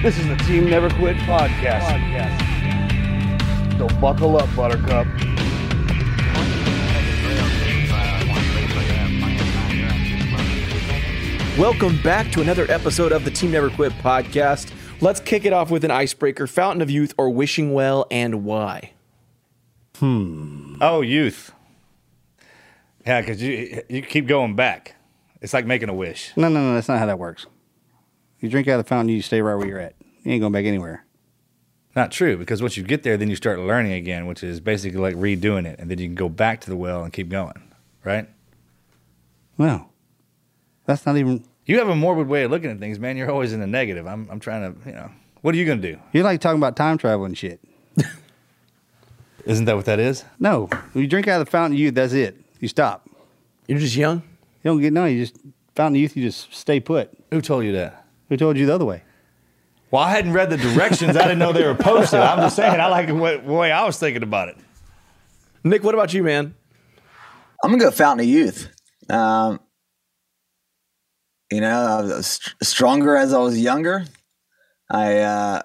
This is the Team Never Quit podcast. podcast. So buckle up, Buttercup. Welcome back to another episode of the Team Never Quit podcast. Let's kick it off with an icebreaker Fountain of Youth or Wishing Well and why? Hmm. Oh, youth. Yeah, because you you keep going back. It's like making a wish. No, no, no, that's not how that works. You drink out of the fountain, you stay right where you're at. You ain't going back anywhere. Not true, because once you get there, then you start learning again, which is basically like redoing it, and then you can go back to the well and keep going, right? Well, that's not even. You have a morbid way of looking at things, man. You're always in the negative. I'm I'm trying to, you know, what are you gonna do? You're like talking about time travel and shit. Isn't that what that is? No, when you drink out of the fountain of youth, that's it. You stop. You're just young? You don't get no. You just fountain of youth. You just stay put. Who told you that? Who told you the other way? Well, I hadn't read the directions. I didn't know they were posted. I'm just saying. I like the way, way I was thinking about it. Nick, what about you, man? I'm gonna go Fountain of Youth. Um, you know, I was stronger as I was younger. I uh,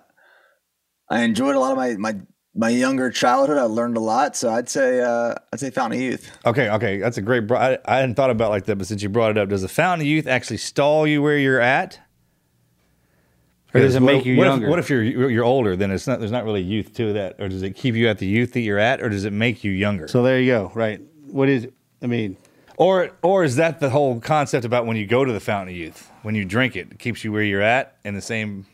I enjoyed a lot of my my my younger childhood. I learned a lot, so I'd say uh, I'd say Fountain of Youth. Okay, okay, that's a great. Bro- I, I hadn't thought about it like that, but since you brought it up, does the Fountain of Youth actually stall you where you're at? Or does it What- make you what younger? If, what if you're you're older? Then it's not. There's not really youth to that, or does it keep you at the youth that you're at, or does it make you younger? So there you go. Right. What is? I mean, Or or is that the whole concept about when you go to the Fountain of Youth, when you drink it, it keeps you where you're at in the same?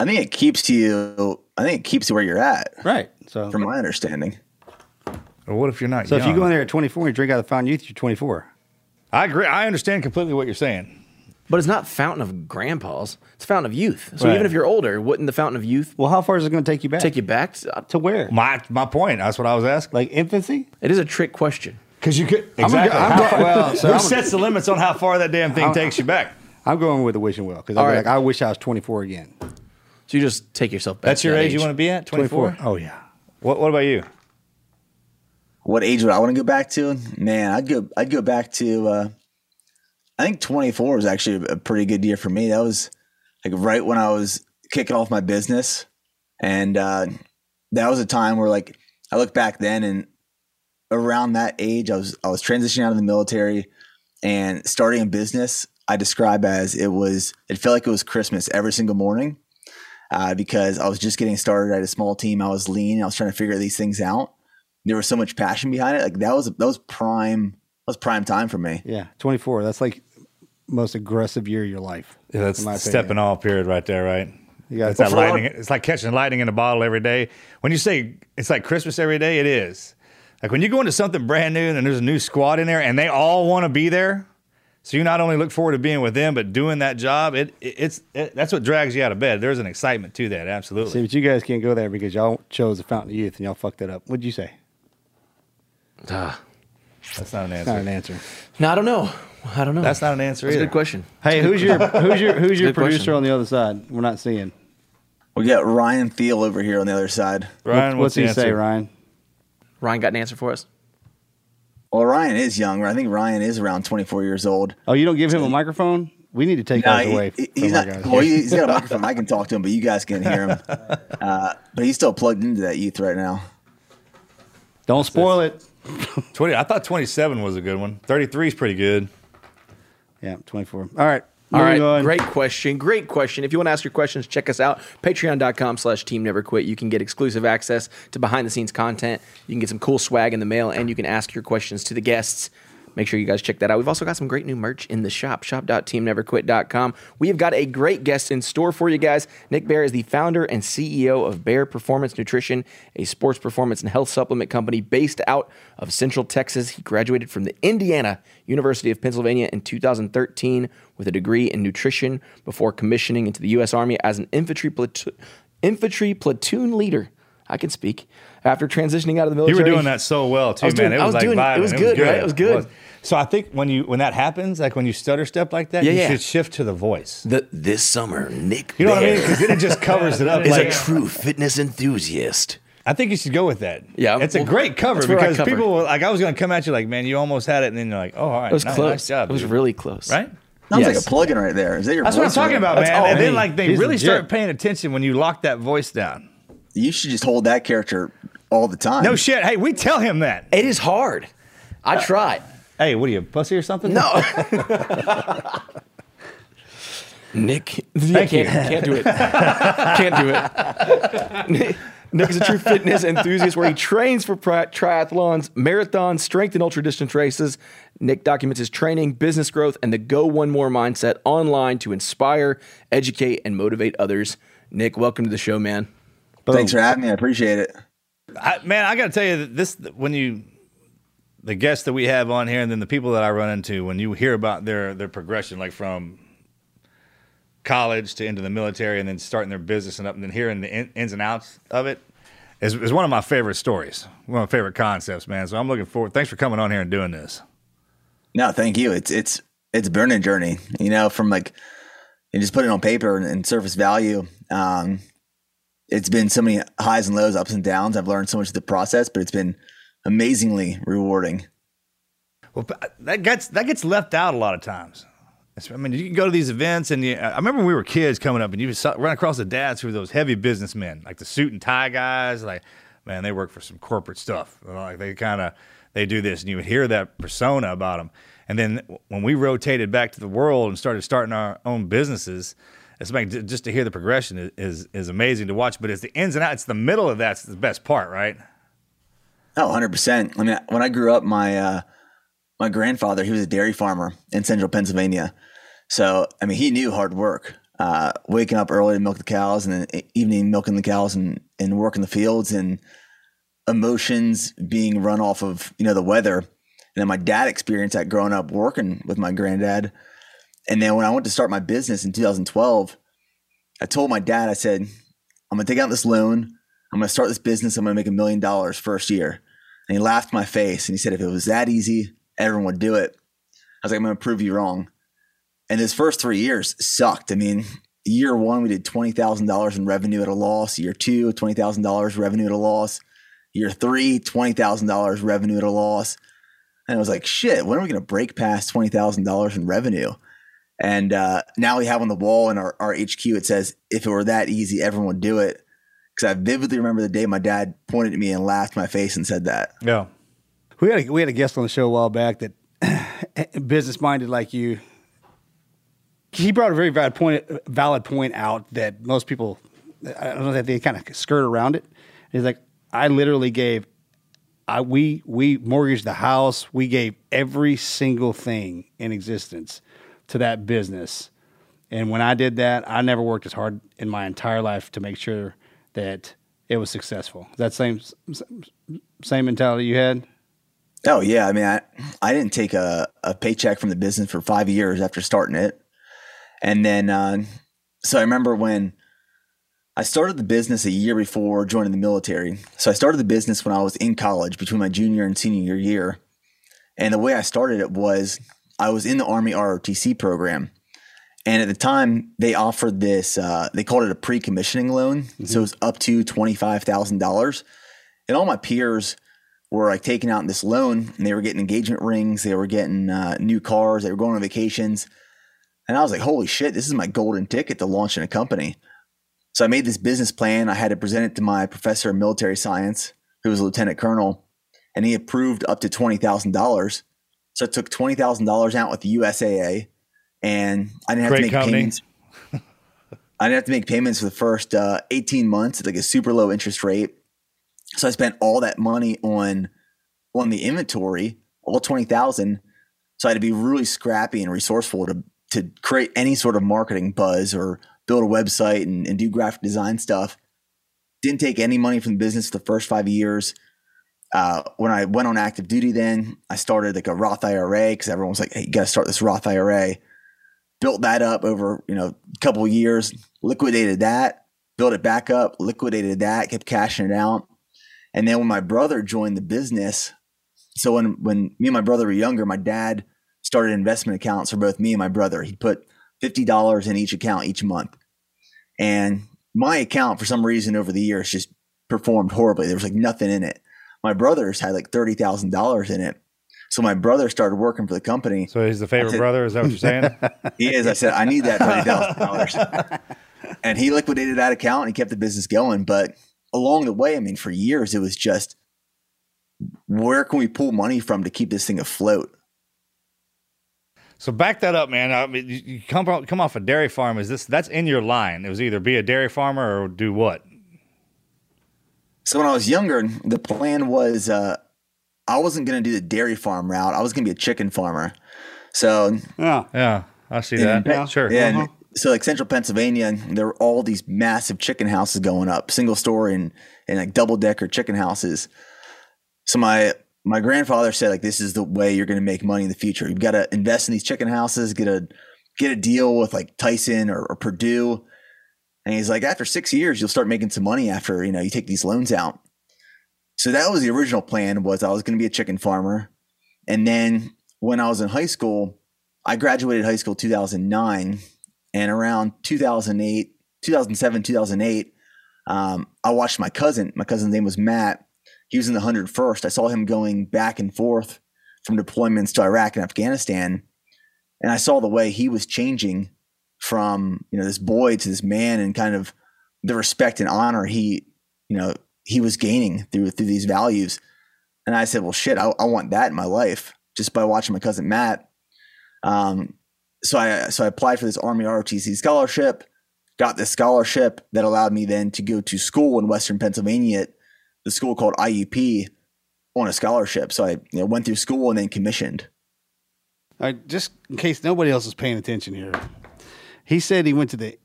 I think it keeps you. I think it keeps you where you're at, right. So from my understanding. Or what if you're not? so if you go in there at 24 and you drink out of the fountain of youth, you're 24. I agree. I understand completely what you're saying. But it's not Fountain of Grandpa's. It's Fountain of Youth. So Right. even if you're older, wouldn't the Fountain of Youth Well, how far is it going to take you back? take you back? To, to where? My my point. That's what I was asking. Like infancy? it is a trick question. Because you could I'm exactly. I'm How- go- well, so who I'm- sets the limits on how far that damn thing I'm- takes you back? I'm going with the wishing well because I'm right. like, I wish I was 24 again. So you just take yourself back. That's your that age, you want to be at? 24? Oh yeah. What What about you? What age would I want to go back to? Man, I'd go. I'd go back to. Uh, I think 24 was actually a pretty good year for me. That was like right when I was kicking off my business, and uh, that was a time where like I look back then and around that age, I was I was transitioning out of the military and starting a business. I describe as it was. It felt like it was Christmas every single morning uh, because I was just getting started. I had a small team. I was lean. I was trying to figure these things out there was so much passion behind it. Like that was that was prime that was prime time for me. Yeah, 24. That's like most aggressive year of your life. Yeah, that's in my stepping opinion. off period right there, right? You got It's that for a lot- lightning. It's like catching lightning in a bottle every day. When you say it's like Christmas every day, it is. Like when you go into something brand new and there's a new squad in there and they all want to be there. So you not only look forward to being with them, but doing that job. It, it it's it, that's what drags you out of bed. There's an excitement to that. Absolutely. See, but you guys can't go there because y'all chose the Fountain of Youth and y'all fucked it up. What'd you say? That's not an answer. not an answer. No, I don't know. I don't know. That's not an answer That's a good question. Hey, who's your who's your who's your Good question. producer on the other side? We're not seeing. We got Ryan Thiel over here on the other side. Ryan, what's what's, he the say. Ryan? Ryan got an answer for us. Well, Ryan is young. I think Ryan is around 24 years old. Oh, you don't give him a microphone? We need to take No, ours he- away he- from he's our not. guys. Well, he- he's got a microphone. I can talk to him, but you guys can't hear him. Uh, but he's still plugged into that youth right now. Don't spoil it. Twenty. I thought 27 was a good one. 33 is pretty good. Yeah, 24. All right. All right, on. great question. Great question. If you want to ask your questions, check us out. Patreon.com slash team never quit. You can get exclusive access to behind the scenes content. You can get some cool swag in the mail, and you can ask your questions to the guests. Make sure you guys check that out. We've also got some great new merch in the shop, shop.teamneverquit.com. We have got a great guest in store for you guys. Nick Bare is the founder and CEO of Bare Performance Nutrition, a sports performance and health supplement company based out of Central Texas. He graduated from the Indiana University of Pennsylvania in 2013 with a degree in nutrition before commissioning into the U.S. Army as an infantry platoon, infantry platoon leader. I can speak. After transitioning out of the military, You were doing that so well too, was man. doing- it was, was like doing- it vibing. was good, right? It was good. So I think when you when that happens, like when you stutter step like that, Yeah, you yeah. should shift to the voice. The, this summer, Nick You know what I mean? Because then it just covers it up. is like, a true fitness enthusiast. I think you should go with that. Yeah, it's a great cover that's where I because people were like I was going to come at you like, man, you almost had it, and then you're like, oh, all right, It was nice, close. nice job, it was dude. really close. right. Sounds Yes. like a plug-in right there. Is that your That's what I'm talking right about, That's man. all And then like they He's really legit. start paying attention when you lock that voice down. You should just hold that character all the time. No shit. Hey, we tell him that. It is hard. I uh, tried. Hey, what are you, pussy or something? No. Nick, I can't, can't do it. can't do it. Nick, Nick is a true fitness enthusiast where he trains for pri- triathlons, marathons, strength and ultra distance races. Nick documents his training, business growth, and the Go One More mindset online to inspire, educate, and motivate others. Nick, welcome to the show, man. Thanks for having me. I appreciate it. I, man, I got to tell you that this when you the guests that we have on here, and then the people that I run into, when you hear about their their progression, like from college to into the military, and then starting their business and up, and then hearing the in, ins and outs of it, is, is one of my favorite stories, one of my favorite concepts, man. So I'm looking forward. Thanks for coming on here and doing this. No, thank you. It's it's it's a burning journey. You know, from like you just put it on paper and, and surface value. Um, it's been so many highs and lows, ups and downs. I've learned so much of the process, but it's been amazingly rewarding. Well, uh, that gets that gets left out a lot of times. I mean, you can go to these events, and you, I remember when we were kids coming up, and you saw, run across the dads who were those heavy businessmen, like the suit and tie guys. Like, man, they work for some corporate stuff. Like they kind of they do this, and you would hear that persona about them. And then when we rotated back to the world and started starting our own businesses, it's like just to hear the progression is, is is amazing to watch. But it's the ins and outs. It's the middle of that's the best part, right? Oh, 100%. I mean, when I grew up, my uh, my grandfather, he was a dairy farmer in central Pennsylvania. So, I mean, he knew hard work. Uh, waking up early to milk the cows and then evening milking the cows and, and working the fields and emotions being run off of, you know, the weather. And then my dad experienced that growing up working with my granddad. And then when I went to start my business in 2012, I told my dad, I said, I'm going to take out this loan. I'm going to start this business. I'm going to make a million dollars first year. And he laughed my face and he said, if it was that easy, everyone would do it. I was like, I'm going to prove you wrong. And his first three years sucked. I mean, year one, we did $20,000 in revenue at a loss. Year two, $20,000 revenue at a loss. Year three, $20,000 revenue at a loss. And I was like, shit, when are we going to break past $20,000 in revenue? And uh, now we have on the wall in our, our HQ, it says, if it were that easy, everyone would do it. Because I vividly remember the day my dad pointed at me and laughed in my face and said that. Yeah. We had a, we had a guest on the show a while back that business minded like you. He brought a very valid point valid point out that most people I don't know that they kind of skirt around it. He's like, I literally gave I we we mortgaged the house. We gave every single thing in existence to that business. And when I did that, I never worked as hard in my entire life to make sure that it was successful. That same same mentality you had? Oh yeah, I mean, I I didn't take a, a paycheck from the business for five years after starting it, and then uh, so I remember when I started the business a year before joining the military. So I started the business when I was in college, between my junior and senior year, and the way I started it was I was in the Army ROTC program, and at the time they offered this. Uh, they called it a pre-commissioning loan, so it was up to twenty five thousand dollars, and all my peers were like taking out this loan and they were getting engagement rings, they were getting uh, new cars, they were going on vacations. And I was like, holy shit, this is my golden ticket to launching a company. So I made this business plan. I had to present it to my professor of military science, who was a lieutenant colonel, and he approved up to $20,000. So I took $20,000 out with the USAA and I didn't have Great to make company. payments. I didn't have to make payments for the first uh, 18 months at like a super low interest rate. So I spent all that money on on the inventory, all twenty thousand. So I had to be really scrappy and resourceful to to create any sort of marketing buzz or build a website and, and do graphic design stuff. Didn't take any money from the business the first five years. Uh, when I went on active duty, then I started like a Roth IRA because everyone was like, "Hey, you got to start this Roth IRA." Built that up over you know a couple of years, liquidated that, built it back up, liquidated that, kept cashing it out. And then when my brother joined the business, so when when me and my brother were younger, my dad started investment accounts for both me and my brother. He'd put fifty dollars in each account each month, and my account for some reason over the years just performed horribly. There was like nothing in it. My brother's had like thirty thousand dollars in it. So my brother started working for the company. So he's the favorite said- brother. Is that what you're saying? He is. I said, I need that thirty thousand dollars. And he liquidated that account and he kept the business going. But along the way, I mean, for years it was just where can we pull money from to keep this thing afloat? So back that up, man. I mean, you come come off a dairy farm. Is this that's in your line? It was either be a dairy farmer or do what? So when I was younger, the plan was uh, I wasn't going to do the dairy farm route. I was going to be a chicken farmer. So Yeah. Yeah, I see in that. Pe- Sure. Yeah. and uh-huh. So like central Pennsylvania, there were all these massive chicken houses going up, single story and, and like double decker chicken houses. So my my grandfather said like this is the way you're going to make money in the future. You've got to invest in these chicken houses, get a get a deal with like Tyson or, or Perdue. And he's like, after six years, you'll start making some money after, you know, you take these loans out. So that was the original plan was I was going to be a chicken farmer. And then when I was in high school, I graduated high school 2009 and around 2008, 2007, 2008, um, I watched my cousin. My cousin's name was Matt. He was in the 101st. I saw him going back and forth from deployments to Iraq and Afghanistan. And I saw the way he was changing from, you know, this boy to this man and kind of the respect and honor he, you know, he was gaining through through these values. And I said, well, shit, I, I want that in my life just by watching my cousin Matt. Um, so I so I applied for this Army ROTC scholarship, got this scholarship that allowed me then to go to school in Western Pennsylvania at the school called IUP on a scholarship. So I you know, went through school and then commissioned. All right, just in case nobody else is paying attention here, he said he went to the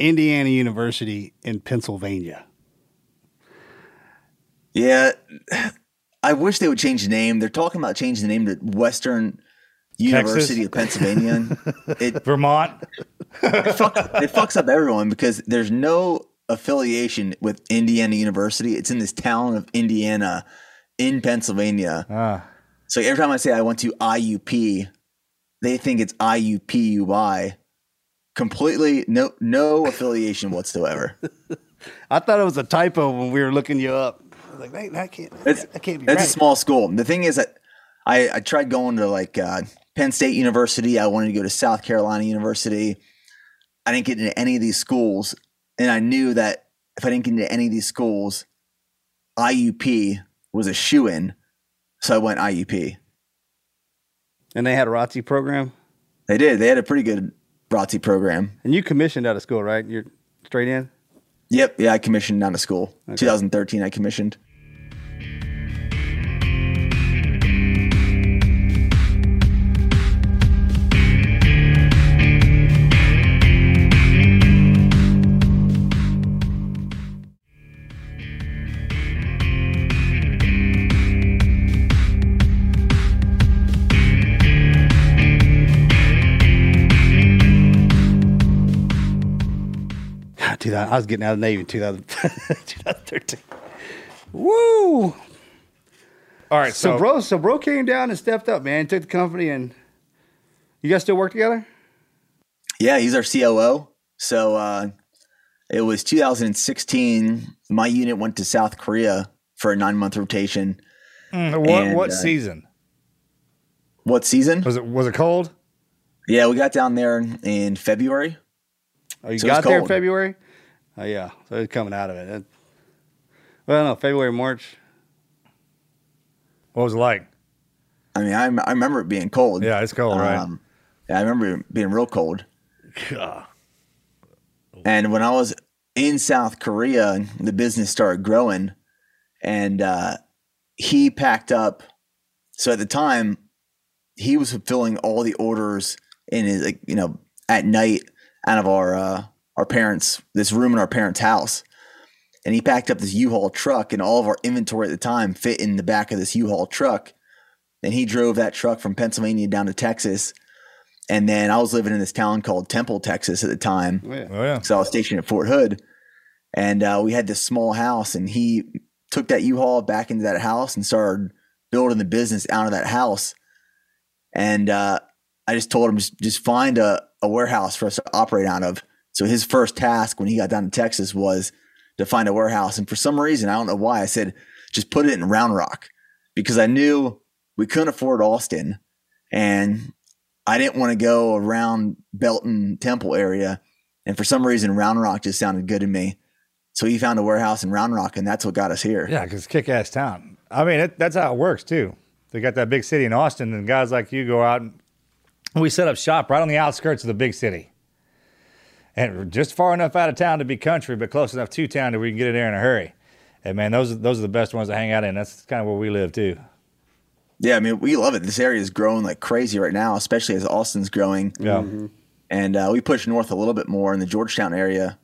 Indiana University in Pennsylvania. Yeah, I wish they would change the name. They're talking about changing the name to Western University of Pennsylvania. It Vermont. it, fuck, it fucks up everyone because there's no affiliation with Indiana University. It's in this town of Indiana in Pennsylvania. Ah. So every time I say I went to IUP, they think it's IUPUI. Completely no no affiliation whatsoever. I thought it was a typo when we were looking you up. I was like, "Wait, that can't, It's, that can't be it's right. a small school. The thing is that I, I tried going to like uh, Penn State University. I wanted to go to South Carolina University. I didn't get into any of these schools, and I knew that if I didn't get into any of these schools, IUP was a shoe in. So I went IUP. and they had a ROTC program, They did. They had a pretty good ROTC program. and you commissioned out of school, right? You're straight in. Yep. Yeah, I commissioned out of school. 2013, I commissioned. 2000, I was getting out of the Navy in 2000, 2013. Woo! All right, So, so, bro, so bro came down and stepped up, man. Took the company, and you guys still work together? Yeah, he's our COO. So uh, it was 2016. My unit went to South Korea for a nine month rotation. Mm, what and, what uh, season What season? was it? Was it cold? Yeah, we got down there in February. Oh, you So it's got there in. February? Oh, yeah. So it's coming out of it. That- well, no, February, March. What was it like? I mean, I, I remember it being cold. Yeah, it's cold, right? Um, yeah, I remember it being real cold. And when I was in South Korea, the business started growing, and uh, he packed up. So at the time, he was fulfilling all the orders in his, like, you know, at night out of our uh, our parents' this room in our parents' house, and he packed up this U-Haul truck, and all of our inventory at the time fit in the back of this U-Haul truck. And he drove that truck from Pennsylvania down to Texas. And then I was living in this town called Temple, Texas at the time. Oh, yeah. Oh yeah. So I was stationed at Fort Hood, and uh, we had this small house, and he took that U-Haul back into that house and started building the business out of that house. And uh, I just told him just, just find a, a warehouse for us to operate out of. So his first task when he got down to Texas was to find a warehouse. And for some reason, I don't know why, I said just put it in Round Rock because I knew we couldn't afford Austin, and I didn't want to go around Belton Temple area. And for some reason, Round Rock just sounded good to me. So he found a warehouse in Round Rock, and that's what got us here. Yeah, because kick ass town. I mean, it, that's how it works too. They got that big city in Austin, and guys like you go out and we set up shop right on the outskirts of the big city. And just far enough out of town to be country, but close enough to town that we can get in there in a hurry. And man, those those are the best ones to hang out in. That's kind of where we live too. Yeah, I mean, we love it. This area is growing like crazy right now, especially as Austin's growing. Yeah. And uh, we push north a little bit more in the Georgetown area,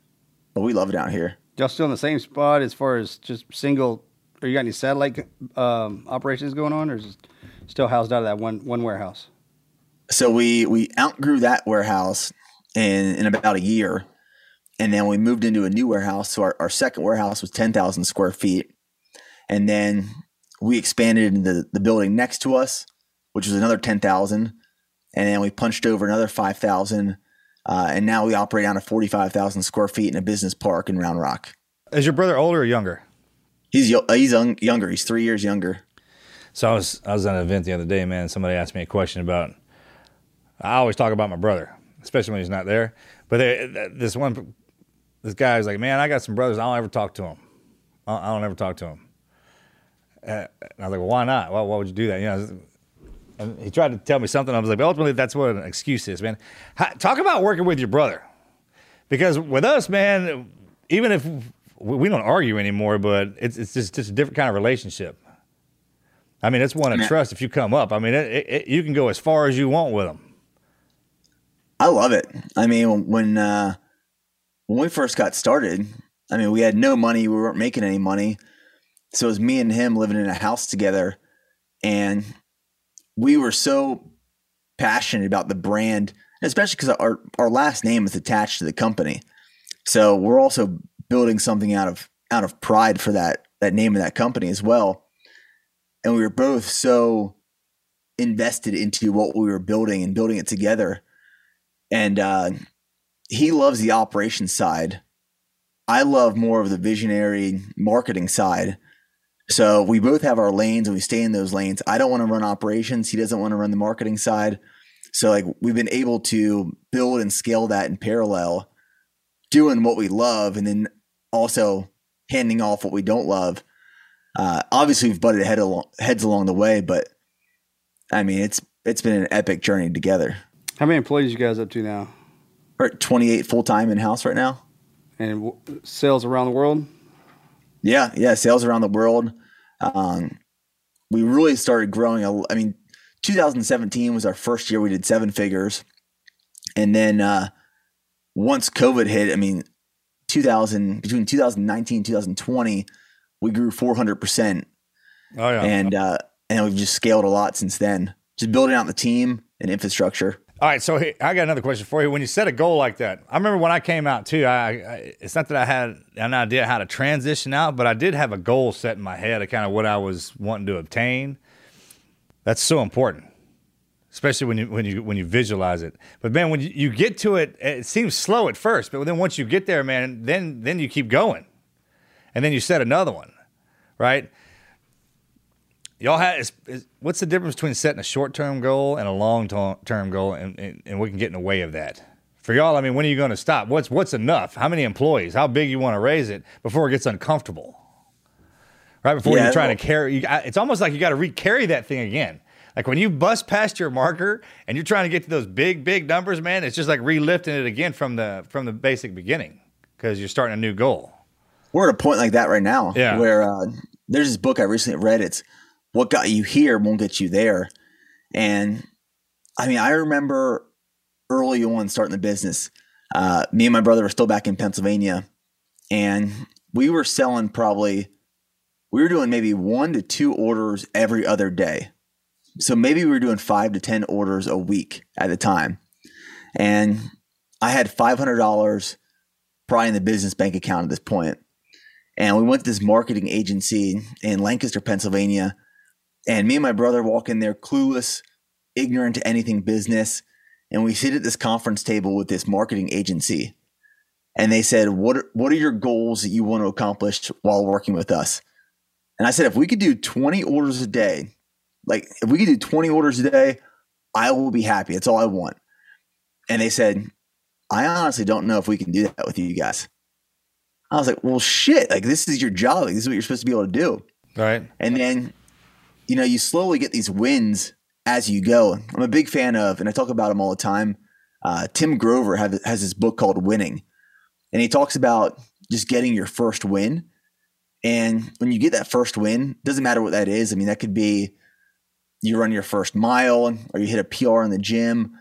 but we love it out here. Y'all still in the same spot as far as just single, Are you got any satellite um, operations going on, or is it still housed out of that one one warehouse? So we we outgrew that warehouse in in about a year, and then we moved into a new warehouse. So our, our second warehouse was ten thousand square feet, and then we expanded into the, the building next to us, which was another ten thousand, and then we punched over another five thousand, uh, and now we operate on a forty five thousand square feet in a business park in Round Rock. Is your brother older or younger? He's uh, he's young, younger. He's three years younger. So I was I was at an event the other day, man. and Somebody asked me a question about. I always talk about my brother, especially when he's not there. But they, this one, this guy was like, "Man, I got some brothers. I don't ever talk to them. I don't ever talk to them." Uh, and I was like, "Well, why not? Why, why would you do that?" You know. And he tried to tell me something. I was like, but ultimately, that's what an excuse is, man. Talk about working with your brother, because with us, man, even if we don't argue anymore, but it's it's just, just a different kind of relationship. I mean, it's one of trust. If you come up, I mean, it, it- you can go as far as you want with them. I love it. I mean, when uh, when we first got started, I mean, we had no money. We weren't making any money, so it was me and him living in a house together, and we were so passionate about the brand, especially because our our last name is attached to the company. So we're also building something out of out of pride for that that name of that company as well. And we were both so invested into what we were building and building it together and uh, he loves the operations side. I love more of the visionary marketing side. So we both have our lanes and we stay in those lanes. I don't want to run operations. He doesn't want to run the marketing side. So like we've been able to build and scale that in parallel, doing what we love and then also handing off what we don't love. Uh, obviously we've butted head along, heads along the way, but I mean it's it's been an epic journey together. How many employees you guys up to now? We're at 28 full time in house right now. And w- sales around the world? Yeah, yeah, sales around the world. Um, we really started growing. A, I mean, 2017 was our first year we did seven figures, and then uh, once COVID hit, I mean, 2000 between 2019 and 2020, we grew 400 percent, Oh yeah. and uh, and we've just scaled a lot since then. Just building out the team and infrastructure. All right, so I got another question for you. When you set a goal like that, I remember when I came out too. I, I it's not that I had an idea how to transition out, but I did have a goal set in my head of kind of what I was wanting to obtain. That's so important, especially when you when you when you visualize it. But man, when you, you get to it, it seems slow at first, but then once you get there, man, then then you keep going, and then you set another one, right? Y'all had is, is, what's the difference between setting a short term goal and a long term goal, and, and, and we can get in the way of that? For y'all, I mean, when are you going to stop? What's what's enough? How many employees? How big you want to raise it before it gets uncomfortable? Right before Yeah, you're trying to carry, you, it's almost like you got to re-carry that thing again. Like when you bust past your marker and you're trying to get to those big, big numbers, man, it's just like relifting it again from the from the basic beginning because you're starting a new goal. We're at a point like that right now. Yeah. Where uh, there's this book I recently read. It's what got you here won't get you there. And I mean, I remember early on starting the business. Uh, me and my brother were still back in Pennsylvania, and we were selling probably we were doing maybe one to two orders every other day. So maybe we were doing five to ten orders a week at the time, and I had five hundred dollars probably in the business bank account at this point. And we went to this marketing agency in Lancaster, Pennsylvania. And me and my brother walk in there clueless, ignorant to anything business. And we sit at this conference table with this marketing agency. And they said, What are, what are your goals that you want to accomplish while working with us? And I said, If we could do 20 orders a day, like if we could do 20 orders a day, I will be happy. That's all I want. And they said, I honestly don't know if we can do that with you guys. I was like, well, shit, like this is your job. Like, this is what you're supposed to be able to do. Right. And then, you know, you slowly get these wins as you go. I'm a big fan of, and I talk about him all the time. Uh, Tim Grover have, has this book called Winning, and he talks about just getting your first win. And when you get that first win, doesn't matter what that is. I mean, that could be you run your first mile, or you hit a PR in the gym,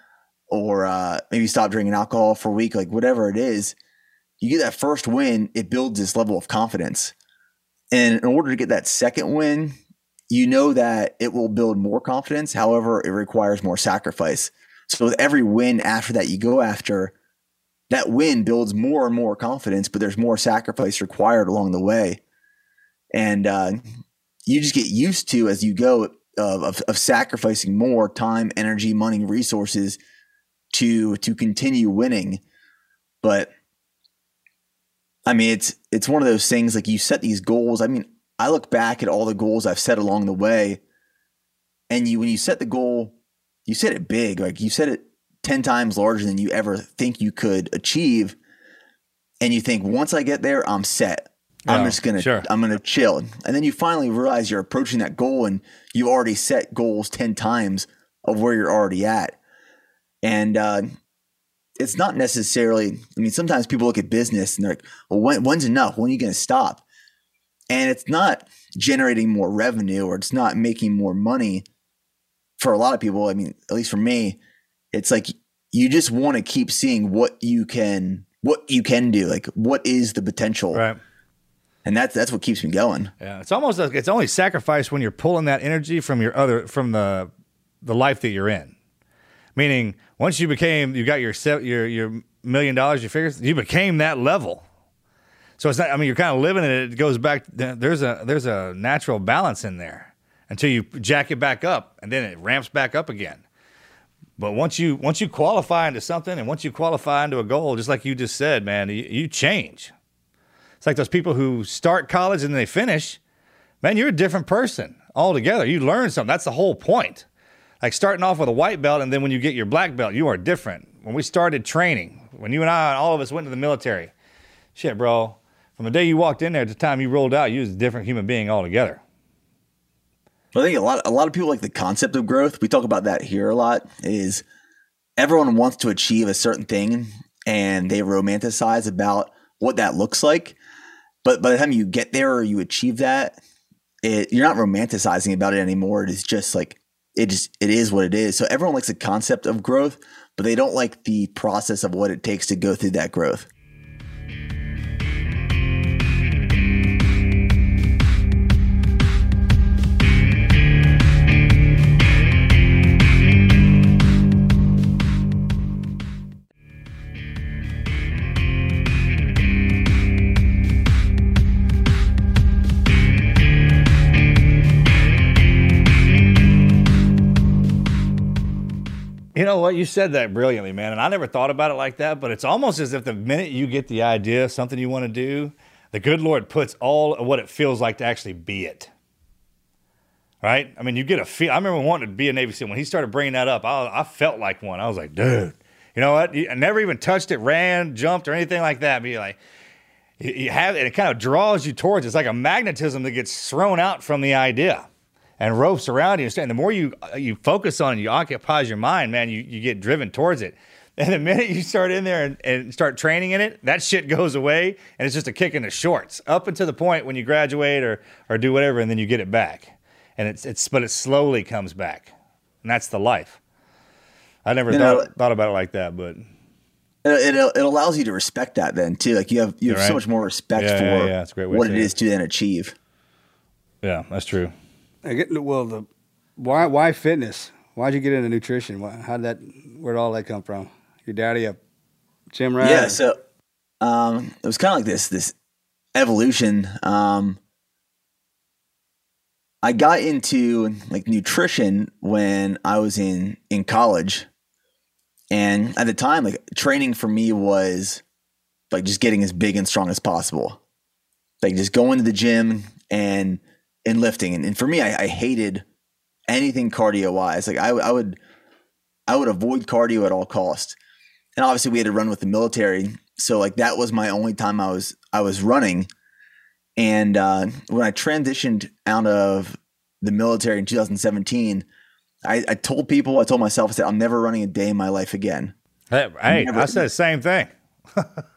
or uh, maybe stop drinking alcohol for a week, like whatever it is. You get that first win, it builds this level of confidence. And in order to get that second win, you know that it will build more confidence. However, it requires more sacrifice. So with every win after that you go after, that win builds more and more confidence, but there's more sacrifice required along the way. And uh, you just get used to as you go of, of, of sacrificing more time, energy, money, resources to to continue winning. But I mean, it's it's one of those things like you set these goals. I mean, I look back at all the goals I've set along the way, and you when you set the goal, you set it big. Like you set it ten times larger than you ever think you could achieve, and you think once I get there, I'm set. I'm just gonna sure. I'm gonna chill, and then you finally realize you're approaching that goal, and you already set goals ten times of where you're already at, and uh, it's not necessarily. I mean, sometimes people look at business and they're like, "Well, when, when's enough? When are you going to stop?" And it's not generating more revenue or it's not making more money for a lot of people. I mean, at least for me, it's like you just want to keep seeing what you can what you can do. Like, what is the potential? Right. And that's that's what keeps me going. Yeah, it's almost like it's only sacrifice when you're pulling that energy from your other from the the life that you're in. Meaning, once you became, you got your your your million dollars, your figures, you became that level. So it's not. I mean, you're kind of living it. It goes back. There's a there's a natural balance in there until you jack it back up, and then it ramps back up again. But once you once you qualify into something, and once you qualify into a goal, just like you just said, man, you, you change. It's like those people who start college and they finish. Man, you're a different person altogether. You learn something. That's the whole point. Like starting off with a white belt, and then when you get your black belt, you are different. When we started training, when you and I, all of us went to the military, shit, bro. From the day you walked in there to the time you rolled out, you was a different human being altogether. I think a lot a lot of people like the concept of growth. We talk about that here a lot. Is everyone wants to achieve a certain thing and they romanticize about what that looks like. But by the time you get there or you achieve that, it, you're not romanticizing about it anymore. It is just like it just it is what it is. So everyone likes the concept of growth, but they don't like the process of what it takes to go through that growth. You know what? You said that brilliantly, man. And I never thought about it like that, but it's almost as if the minute you get the idea something you want to do, the good Lord puts all what it feels like to actually be it. Right? I mean, you get a feel. I remember wanting to be a Navy SEAL. When he started bringing that up, I, I felt like one. I was like, dude, you know what? I never even touched it, ran, jumped, or anything like that. But you're like, you- have it, it kind of draws you towards it. It's like a magnetism that gets thrown out from the idea and ropes around you. And the more you uh, you focus on it, you occupies your mind, man, you, you get driven towards it. And the minute you start in there and, and start training in it, that shit goes away and it's just a kick in the shorts up until the point when you graduate or or do whatever and then you get it back. And it's it's but it slowly comes back. And that's the life. I never You thought know- thought about it like that, but It, it, allows you to respect that then too. Like you have you have You're so much more respect Yeah, for yeah, yeah. What it. is to then achieve. yeah, that's true. I get, well, the why why fitness? Why'd you get into nutrition? Why, how did that? Where'd all that come from? Your daddy a gym rat? Yeah, so um, it was kind of like this this evolution. Um, I got into like nutrition when I was in in college, and at the time, like training for me was like just getting as big and strong as possible, like just going to the gym and and lifting. And, and for me, I, I hated anything cardio wise. Like I, I would I would avoid cardio at all costs and obviously we had to run with the military so like that was my only time i was i was running and uh, when i transitioned out of the military in 2017 I, I told people i told myself i said i'm never running a day in my life again Hey, hey never- I said the same thing.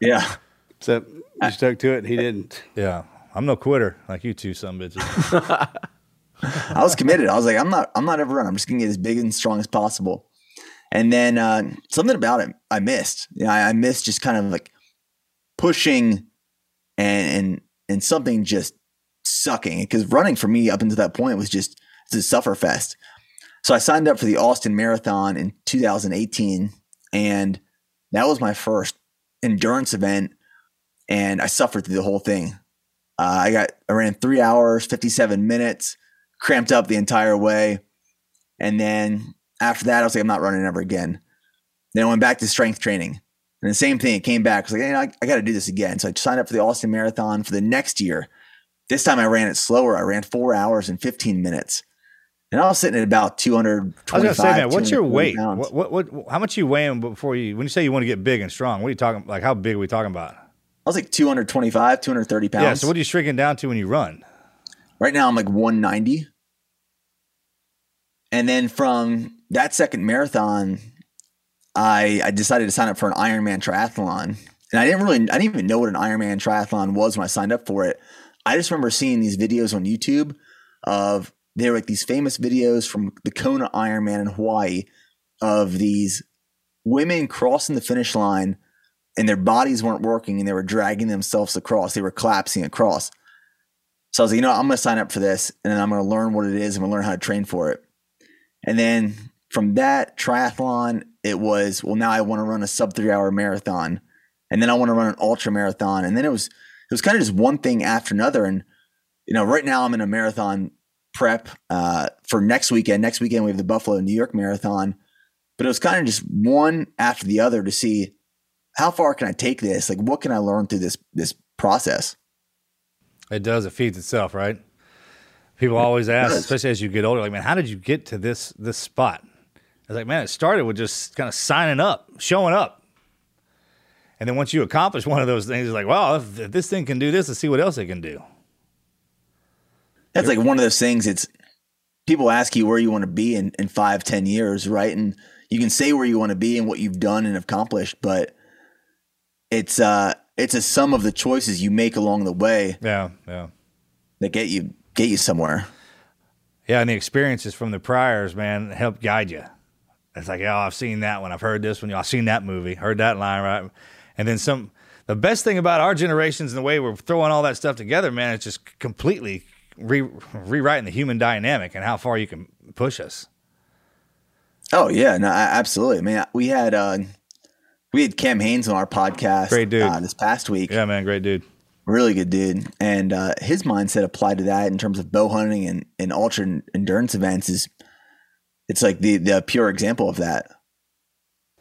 yeah So you stuck to it. He didn't. Yeah. I'm no quitter like you two some bitches. I was committed. I was like, I'm not, I'm not ever running. I'm just gonna get as big and strong as possible. And then uh, something about it I missed. Yeah, I, I missed just kind of like pushing and and and something just sucking because running for me up until that point was just it's a suffer fest. So I signed up for the Austin Marathon in 2018, and that was my first endurance event, and I suffered through the whole thing. Uh, I got I ran three hours, 57 minutes cramped up the entire way. And then after that, I was like, I'm not running ever again. Then I went back to strength training. And the same thing, it came back. I was like, hey, I, I got to do this again. So I signed up for the Austin Marathon for the next year. This time I ran it slower. I ran four hours and 15 minutes. And I was sitting at about 225. I was gonna say, man, what's your weight? What, what, what, how much you weighing before you? When you say you want to get big and strong, what are you talking? Like, how big are we talking about? I was like 225, 230 pounds. Yeah. So, what are you shrinking down to when you run? Right now, I'm like 190. And then from that second marathon, I I decided to sign up for an Ironman triathlon. And I didn't really, I didn't even know what an Ironman triathlon was when I signed up for it. I just remember seeing these videos on YouTube of they were like these famous videos from the Kona Ironman in Hawaii of these women crossing the finish line and their bodies weren't working and they were dragging themselves across. They were collapsing across. So I was like, you know, what? I'm going to sign up for this and then I'm going to learn what it is and I'm going to learn how to train for it. And then from that triathlon, it was, well, now I want to run a sub three hour marathon. And then I want to run an ultra marathon. And then it was, it was kind of just one thing after another. And, you know, right now I'm in a marathon prep uh, for next weekend. Next weekend, we have the Buffalo, New York marathon. But it was kind of just one after the other to see how far can I take this? Like, what can I learn through this, this process? It does. It feeds itself, right? People always ask, especially as you get older, like, man, how did you get to this this spot? I was like, man, it started with just kind of signing up, showing up. And then once you accomplish one of those things, it's like, well, if, if this thing can do this, let's see what else it can do. That's like one of those things. It's people ask you where you want to be in, in five, ten years, right? And you can say where you want to be and what you've done and accomplished, but it's uh it's a sum of the choices you make along the way Yeah, yeah. that get you get you somewhere. Yeah, and the experiences from the priors, man, help guide you. It's like, oh, I've seen that one. I've heard this one. I've seen that movie. Heard that line, right? And then some. The best thing about our generations and the way we're throwing all that stuff together, man, it's just completely re- rewriting the human dynamic and how far you can push us. Oh yeah, no, a- absolutely. I mean, we had uh we had Cam Hanes on our podcast Great dude. Uh, this past week. Yeah, man, great dude. Really good dude. And uh, his mindset applied to that in terms of bow hunting and, and ultra endurance events is it's like the the pure example of that.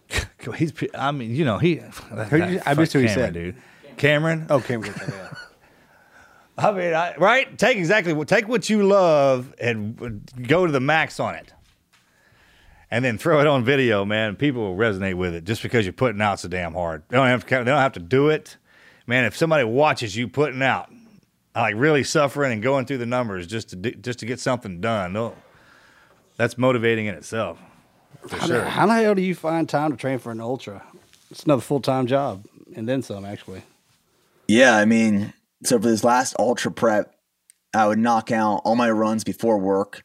He's. I mean, you know, he. Who you- I fuck missed who he Cameron, said. dude. Cameron. Oh, Cameron. Yeah. I mean, I, right? Take exactly what take what you love and go to the max on it, and then throw it on video, man. People will resonate with it just because you're putting out so damn hard. They don't have to. They don't have to do it, man. If somebody watches you putting out, like really suffering and going through the numbers just to do, just to get something done, they'll- that's motivating in itself, for How, sure. the, how the hell do you find time to train for an ultra? It's another full time job, and then some actually. Yeah, I mean, so for this last ultra prep, I would knock out all my runs before work.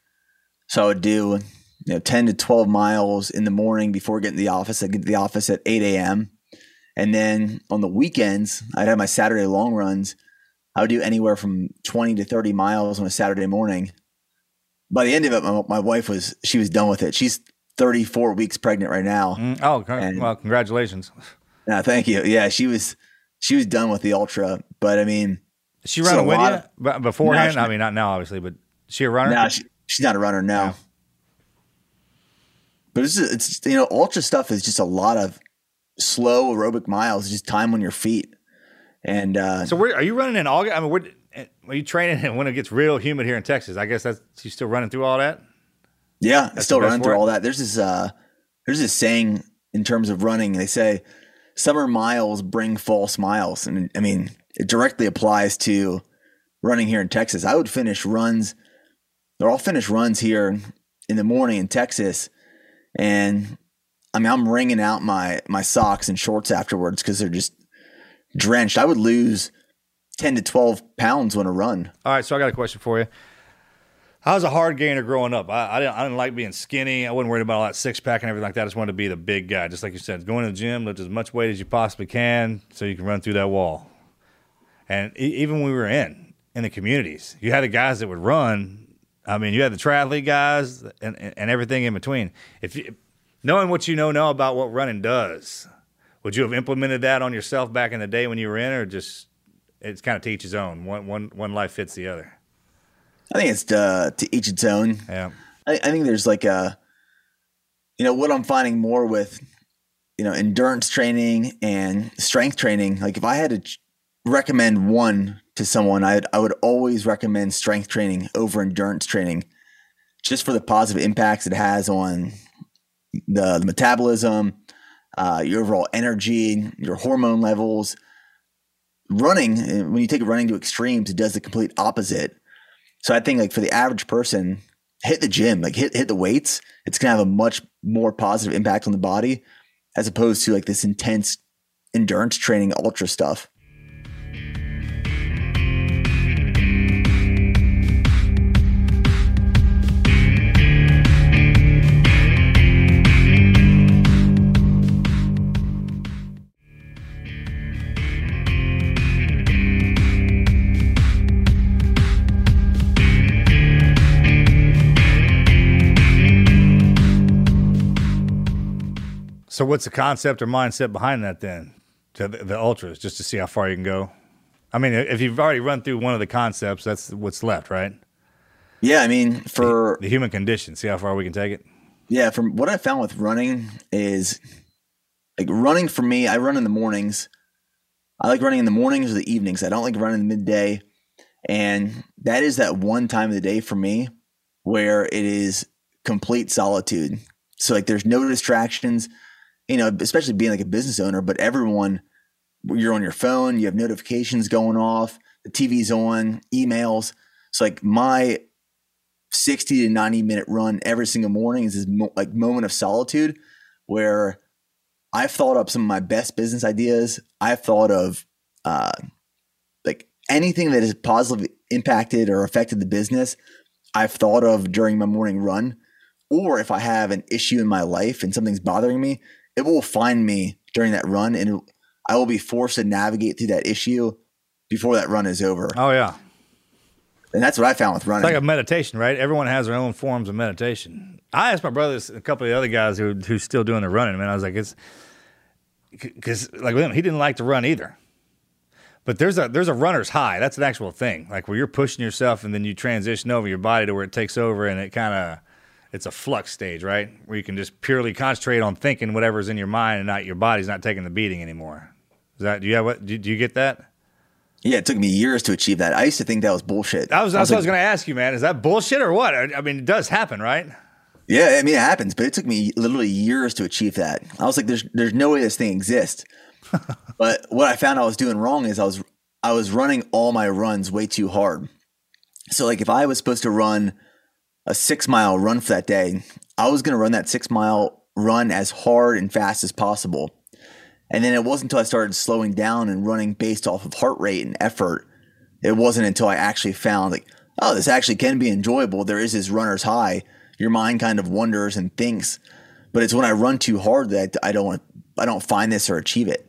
So I would do, you know, 10 to 12 miles in the morning before getting to the office. I'd get to the office at 8 a.m. And then on the weekends, I'd have my Saturday long runs. I would do anywhere from 20 to 30 miles on a Saturday morning. By the end of it, my, my wife was, she was done with it. She's 34 weeks pregnant right now. Mm, oh, And- well, congratulations. No, thank you. Yeah, she was, she was done with the ultra. But I mean, she ran a with you of- beforehand? No, she- I mean, not now, obviously, but she a runner? No, she, she's not a runner now. But it's it's you know ultra stuff is just a lot of slow aerobic miles, just time on your feet, and uh, So where are you running in August? I mean, where, are you training when it gets real humid here in Texas? I guess that's you still running through all that. yeah, That's still the running through all that. There's this uh, there's this saying in terms of running. They say summer miles bring false miles, and I mean it directly applies to running here in Texas. I would finish runs, or I'll finish runs here in the morning in Texas, and I mean I'm wringing out my my socks and shorts afterwards because they're just drenched. I would lose ten to twelve pounds on a run. All right, so I got a question for you. I was a hard gainer growing up. I, I didn't. I didn't like being skinny. I wasn't worried about all that six pack and everything like that. I just wanted to be the big guy, just like you said. Going to the gym, lift as much weight as you possibly can, so you can run through that wall. And e- even when we were in in the communities, you had the guys that would run. I mean, you had the triathlete guys and, and, and everything in between. If you, knowing what you know now about what running does, would you have implemented that on yourself back in the day when you were in, or just it's kind of to each his own? One one one life fits the other. I think it's uh, to each its own. Yeah. I, I think there's like a, you know, what I'm finding more with, you know, endurance training and strength training. Like if I had to recommend one to someone, I I would always recommend strength training over endurance training, just for the positive impacts it has on the, the metabolism, uh, your overall energy, your hormone levels. Running, uh, when you take running to extremes, it does the complete opposite. So I think like for the average person, hit the gym, like hit hit the weights. It's gonna have a much more positive impact on the body as opposed to like this intense endurance training ultra stuff. So what's the concept or mindset behind that then? To the, the ultras, just to see how far you can go. I mean, if you've already run through one of the concepts, that's what's left, right? Yeah, I mean for The human condition. See how far we can take it. Yeah, from what I found with running is like running for me, I run in the mornings. I like running in the mornings or the evenings. I don't like running in the midday. And that is that one time of the day for me where it is complete solitude. So like there's no distractions, you know, especially being like a business owner, but everyone you're on your phone, you have notifications going off, the TV's on, emails. So like my 60 to 90 minute run every single morning is this mo- like moment of solitude where I've thought up some of my best business ideas. I've thought of uh, like anything that has positively impacted or affected the business. I've thought of during my morning run, or if I have an issue in my life and something's bothering me, it will find me during that run, and I will be forced to navigate through that issue before that run is over. Oh yeah, And that's what I found with running. it's like a meditation, right? Everyone has their own forms of meditation. I asked my brothers, a couple of the other guys who who's still doing the running, man. I was like, it's because like with him, he didn't like to run either. But there's a there's a runner's high. That's an actual thing. Like where you're pushing yourself and then you transition over your body to where it takes over and it kind of it's a flux stage, right? Where you can just purely concentrate on thinking whatever's in your mind and not your body's not taking the beating anymore. Is that do you have what do, do you get that? Yeah, it took me years to achieve that. I used to think that was bullshit. That was, I that's what I was going to ask you, man. Is that bullshit or what? I, I mean, it does happen, right? Yeah, I mean it happens, but it took me literally years to achieve that. I was like, "There's, there's no way this thing exists." but what I found I was doing wrong is I was, I was running all my runs way too hard. So like, if I was supposed to run a six mile run for that day, I was going to run that six mile run as hard and fast as possible. And then it wasn't until I started slowing down and running based off of heart rate and effort. It wasn't until I actually found like, oh, this actually can be enjoyable. There is this runner's high. Your mind kind of wonders and thinks, but it's when I run too hard that I don't want, I don't find this or achieve it.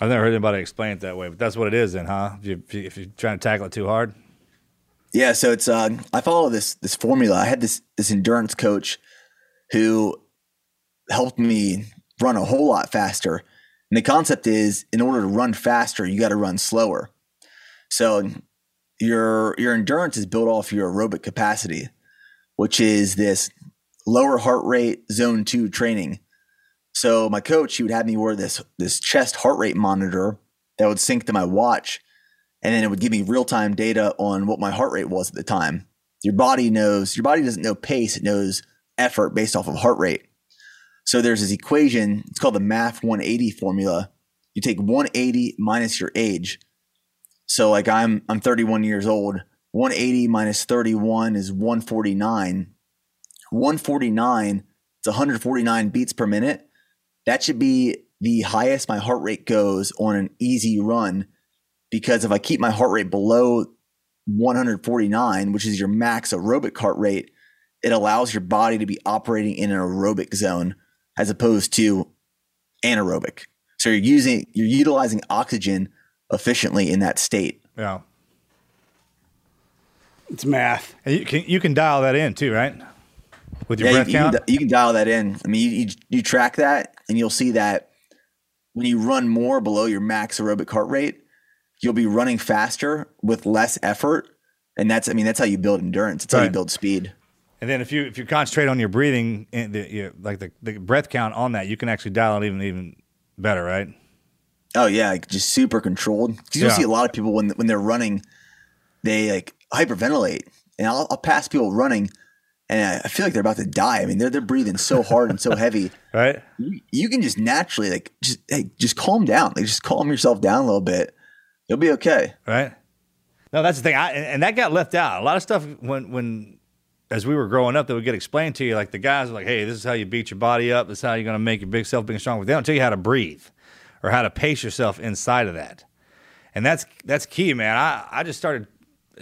I've never heard anybody explain it that way, but that's what it is, then, huh? If, you, if, you, if you're trying to tackle it too hard. Yeah, so it's uh, I follow this this formula. I had this this endurance coach who helped me run a whole lot faster. And the concept is in order to run faster, you got to run slower. So your your endurance is built off your aerobic capacity, which is this lower heart rate zone 2 training. So my coach, he would have me wear this this chest heart rate monitor that would sync to my watch and then it would give me real time data on what my heart rate was at the time. Your body knows, your body doesn't know pace, it knows effort based off of heart rate. So there's this equation, it's called the MAF 180 formula. You take 180 minus your age. So like I'm I'm 31 years old. 180 minus 31 is 149. 149, it's 149 beats per minute. That should be the highest my heart rate goes on an easy run because if I keep my heart rate below 149, which is your max aerobic heart rate, it allows your body to be operating in an aerobic zone as opposed to anaerobic. So you're using you're utilizing oxygen efficiently in that state. Yeah. It's math. And you can, you can dial that in too, right? With your Yeah, breath you, you, count? can, you can dial that in. I mean, you, you, you track that and you'll see that when you run more below your max aerobic heart rate, you'll be running faster with less effort. And that's, I mean, that's how you build endurance. It's how you build speed. And then if you if you concentrate on your breathing, and the, you, like the, the breath count on that, you can actually dial it even even better, right? Oh yeah, like just super controlled. You'll Yeah. see a lot of people when when they're running, they like hyperventilate, and I'll, I'll pass people running, and I- I feel like they're about to die. I mean, they're they're breathing so hard and so heavy. Right? You, you can just naturally like just hey, just calm down. Like just calm yourself down a little bit. You'll be okay. Right? No, that's the thing. I, and that got left out. A lot of stuff when when as we were growing up that would get explained to you, like the guys are like, "Hey, this is how you beat your body up. This is how you're going to make your big self and strong." But they don't tell you how to breathe or how to pace yourself inside of that. And that's that's key, man. I I just started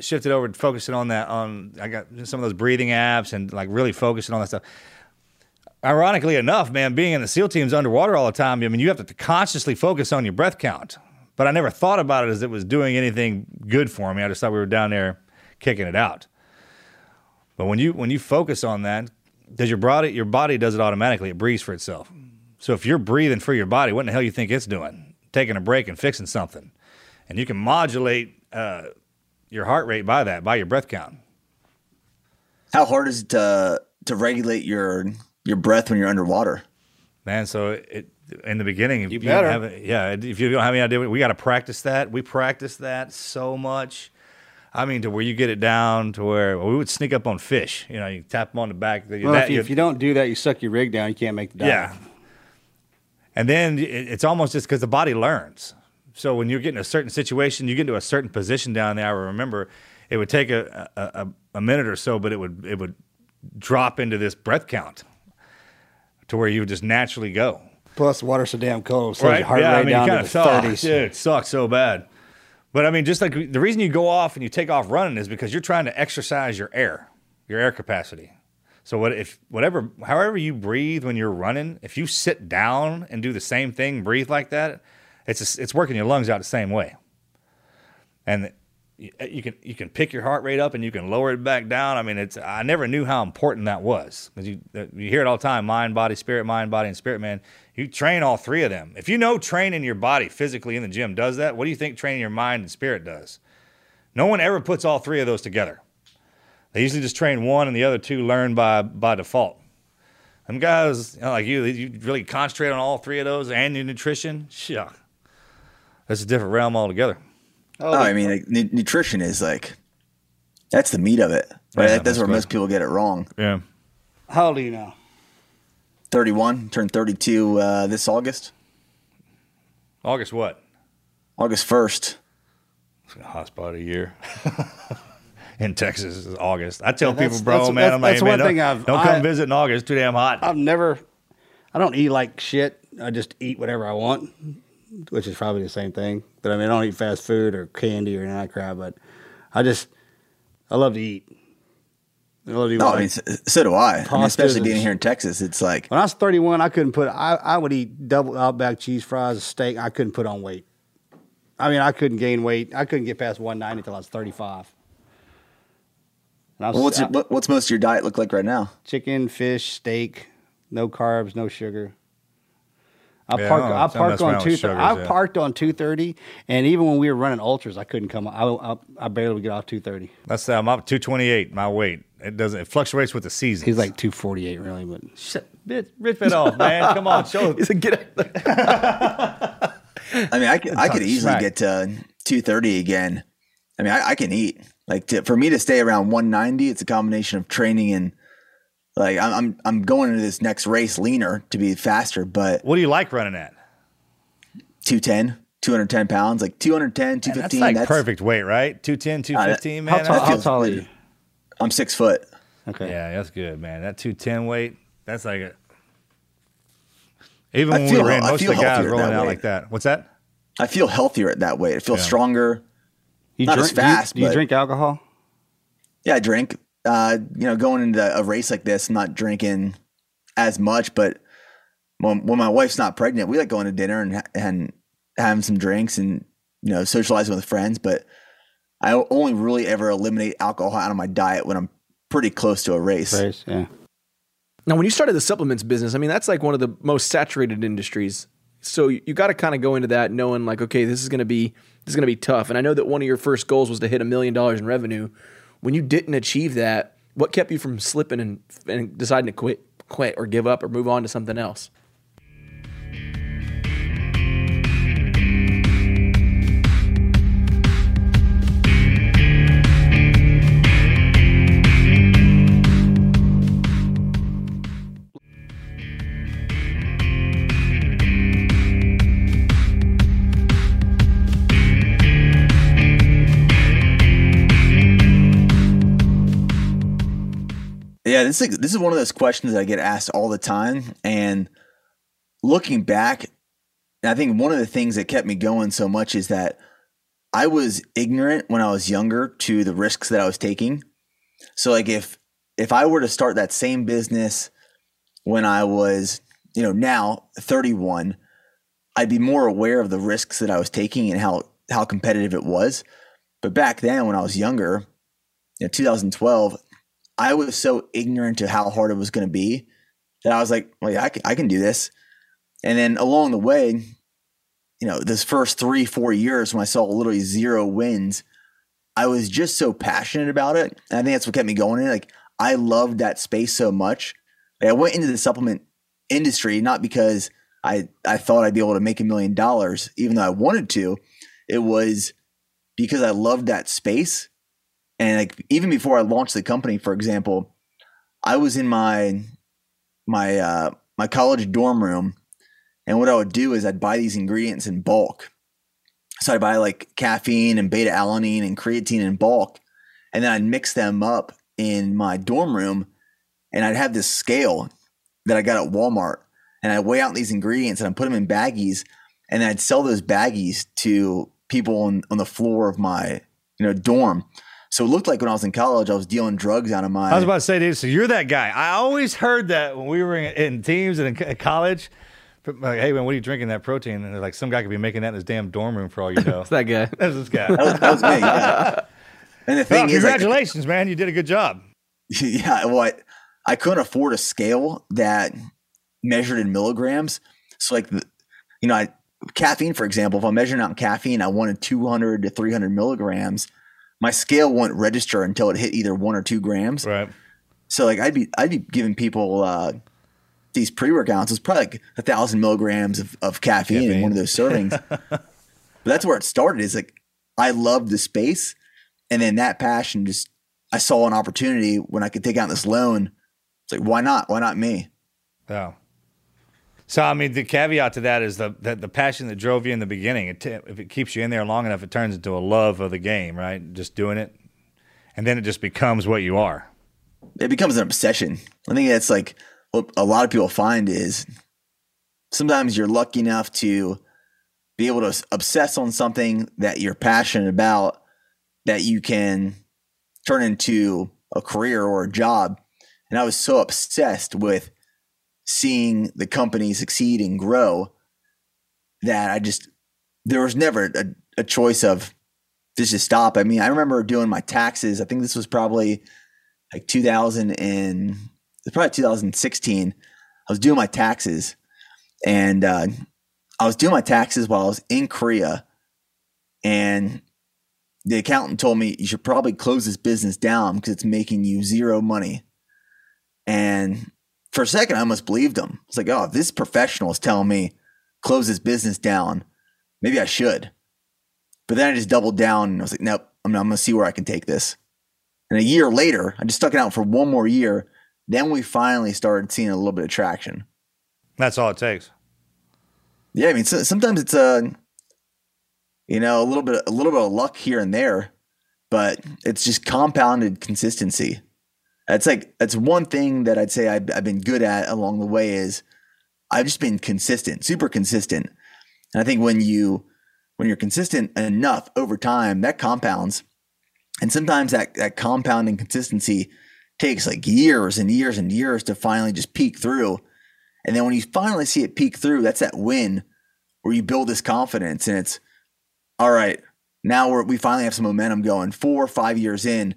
shifted over to focusing on that. On I got some of those breathing apps and like really focusing on that stuff. Ironically enough, man, being in the SEAL teams underwater all the time, I mean, you have to consciously focus on your breath count. But I never thought about it as it was doing anything good for me. I just thought we were down there kicking it out. But when you when you focus on that, does your body your body does it automatically? It breathes for itself. So if you're breathing for your body, what in the hell you think it's doing? Taking a break and fixing something, and you can modulate uh, your heart rate by that, by your breath count. How hard is it to to regulate your your breath when you're underwater? man. So it in the beginning, if You don't better. have yeah. If you don't have any idea, we got to practice that. We practice that so much. I mean, to where you get it down to where well, we would sneak up on fish. You know, you tap them on the back. Well, that- if, you, if you don't do that, you suck your rig down. You can't make the dive. yeah. And then it- it's almost just because the body learns. So when you're getting a certain situation, you get into a certain position down there. I remember it would take a, a, a, a minute or so, but it would it would drop into this breath count to where you would just naturally go. Plus, the water's so damn cold. So your heart yeah, rate I mean, down you to the suck. 30s. Dude, it sucks so bad. But I mean, just like the reason you go off and you take off running is because you're trying to exercise your air, your air capacity. So what if whatever, however you breathe when you're running, if you sit down and do the same thing, breathe like that, it's it's working your lungs out the same way. And you, uh, you can you can pick your heart rate up and you can lower it back down. I mean, it's I never knew how important that was because you uh, you hear it all the time: mind, body, spirit, mind, body, and spirit. Man, you train all three of them. If you know training your body physically in the gym does that, what do you think training your mind and spirit does? No one ever puts all three of those together. They usually just train one, and the other two learn by by default. Them guys, you know, like you, you really concentrate on all three of those and your nutrition. Sure, that's a different realm altogether. Oh, I mean, like, nu- nutrition is like that's the meat of it. Right? Yeah, that's that's where right. most people get it wrong. Yeah. How old are you now? 31, turned 32 uh, this August, August what? August 1st. Hot spot of the year. in Texas is August. I tell Yeah, people, bro, that's- man, that's- I'm like, that's man, one don't, thing I've- don't come I- visit in August. Too damn hot. I've never, I don't eat like shit. I just eat whatever I want, which is probably the same thing. But I mean, I don't eat fast food or candy or any of that crap. But I just, I love to eat. I love to eat. No, like- I mean, so, so do I. I mean, especially being here in Texas, it's like when I was 31, I couldn't put, I, I would eat double Outback cheese fries, a steak. I couldn't put on weight. I mean, I couldn't gain weight. I couldn't get past 190 until I was 35. Was, well, what's your, what's most of your diet look like right now? chicken, fish, steak, no carbs, no sugar. I Yeah, park. I I I parked on around two. sugars, I yeah. parked on two thirty, and even when we were running ultras, I couldn't come. I I, I barely would get off two thirty. That's I'm up 228. My weight. It doesn't. It fluctuates with the season. He's like two forty eight, really, but Rip, rip it off, man. Come on, show. He said, "Get out." I mean, I could, I could easily smack. get to 230 again. I mean, I, I can eat. Like to, for me to stay around 190, it's a combination of training and like I'm I'm, I'm going into this next race leaner to be faster, but What do you like running at? 210, 210 pounds, like 210, Man, 215. that's like perfect weight, right? 210, uh, 215, man. how tall, how tall are you? I'm six foot. Okay, Yeah, that's good, man. That 210 weight, that's like a. Even I when feel- we ran, most of the guys rolling out weight. like that. What's that? I feel healthier at that weight. I feel Yeah. stronger. you Not drink as fast, Do you, do you but- drink alcohol? Yeah, I drink. Uh, you know, going into a race like this, I'm not drinking as much, but when, when my wife's not pregnant, we like going to dinner and and having some drinks and you know socializing with friends. But I only really ever eliminate alcohol out of my diet when I'm pretty close to a race. Race, yeah. Now, when you started the supplements business, I mean, that's like one of the most saturated industries. So you, you got to kind of go into that knowing like, okay, this is going to be this is going to be tough. And I know that one of your first goals was to hit a million dollars in revenue. When you didn't achieve that, what kept you from slipping and, and deciding to quit, quit or give up or move on to something else? Yeah, this is this is one of those questions that I get asked all the time. And looking back, I think one of the things that kept me going so much is that I was ignorant when I was younger to the risks that I was taking. So like if if I were to start that same business when I was, you know, now 31, I'd be more aware of the risks that I was taking and how how competitive it was. But back then when I was younger, you know, 2012, I was so ignorant to how hard it was going to be that I was like, well, yeah, I can, I can do this. And then along the way, you know, this first three, four years when I saw literally zero wins, I was just so passionate about it. And I think that's what kept me going in. Like, I loved that space so much. Like, I went into the supplement industry not because I, I thought I'd be able to make a million dollars, even though I wanted to. It was because I loved that space. And like even before I launched the company, for example, I was in my my uh, my college dorm room, and what I would do is I'd buy these ingredients in bulk. So I'd buy like caffeine and beta alanine and creatine in bulk, and then I'd mix them up in my dorm room, and I'd have this scale that I got at Walmart, and I weigh out these ingredients and I put them in baggies, and I'd sell those baggies to people on, on the floor of my you know dorm. So it looked like when I was in college, I was dealing drugs out of my. I was about to say, dude, so you're that guy. I always heard that when we were in, in teams and in college. Like, hey, man, what are you drinking that protein? And they're like, some guy could be making that in his damn dorm room for all you know. It's that guy. That's this guy. that, was, that was me. Yeah. And the thing Well, is, like, congratulations, man. You did a good job. yeah, what I couldn't afford a scale that measured in milligrams. So, like, the, you know, I, caffeine, for example, if I'm measuring out caffeine, I wanted 200 to 300 milligrams. My scale wouldn't register until it hit either one or two grams. Right. So like I'd be I'd be giving people uh, these pre workouts. It's probably like a thousand milligrams of, of caffeine, in one of those servings. but that's where it started. Is like I loved the space, and then that passion just I saw an opportunity when I could take out this loan. It's like why not? Why not me? Yeah. So I mean, the caveat to that is the that the passion that drove you in the beginning. It t- if it keeps you in there long enough, it turns into a love of the game, right? Just doing it, and then it just becomes what you are. it becomes an obsession. I think that's like what a lot of people find is sometimes you're lucky enough to be able to obsess on something that you're passionate about that you can turn into a career or a job. And I was so obsessed with seeing the company succeed and grow that I just there was never a, a choice of just to stop. I mean, I remember doing my taxes. I think this was probably like 2000 and probably 2016. I was doing my taxes and uh, I was doing my taxes while I was in Korea. And the accountant told me you should probably close this business down because it's making you zero money. And for a second, I almost believed him. It's like, oh, if this professional is telling me close this business down, maybe I should. But then I just doubled down and I was like, nope, I'm, I'm going to see where I can take this. And a year later, I just stuck it out for one more year. Then we finally started seeing a little bit of traction. That's all it takes. Yeah, I mean, so, sometimes it's a, you know, a little bit, a little bit of luck here and there, but it's just compounded consistency. That's like that's one thing that I'd say I've, I've been good at along the way is I've just been consistent, super consistent. And I think when you when you're consistent enough over time, that compounds. And sometimes that that compounding consistency takes like years and years and years to finally just peak through. And then when you finally see it peak through, that's that win where you build this confidence and it's all right, now we finally have some momentum going. Four or five years in,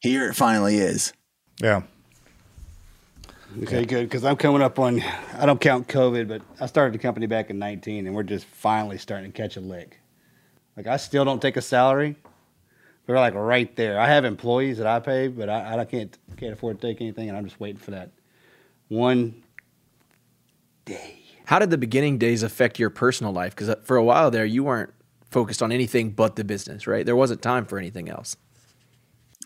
here it finally is. Yeah. Okay, good. Because I'm coming up on, I don't count COVID, but I started the company back in 19, and we're just finally starting to catch a lick. Like, I still don't take a salary. We're like right there. I have employees that I pay, but I, I can't can't afford to take anything, and I'm just waiting for that one day. How did the beginning days affect your personal life? Because uh, for a while there, you weren't focused on anything but the business, right? There wasn't time for anything else.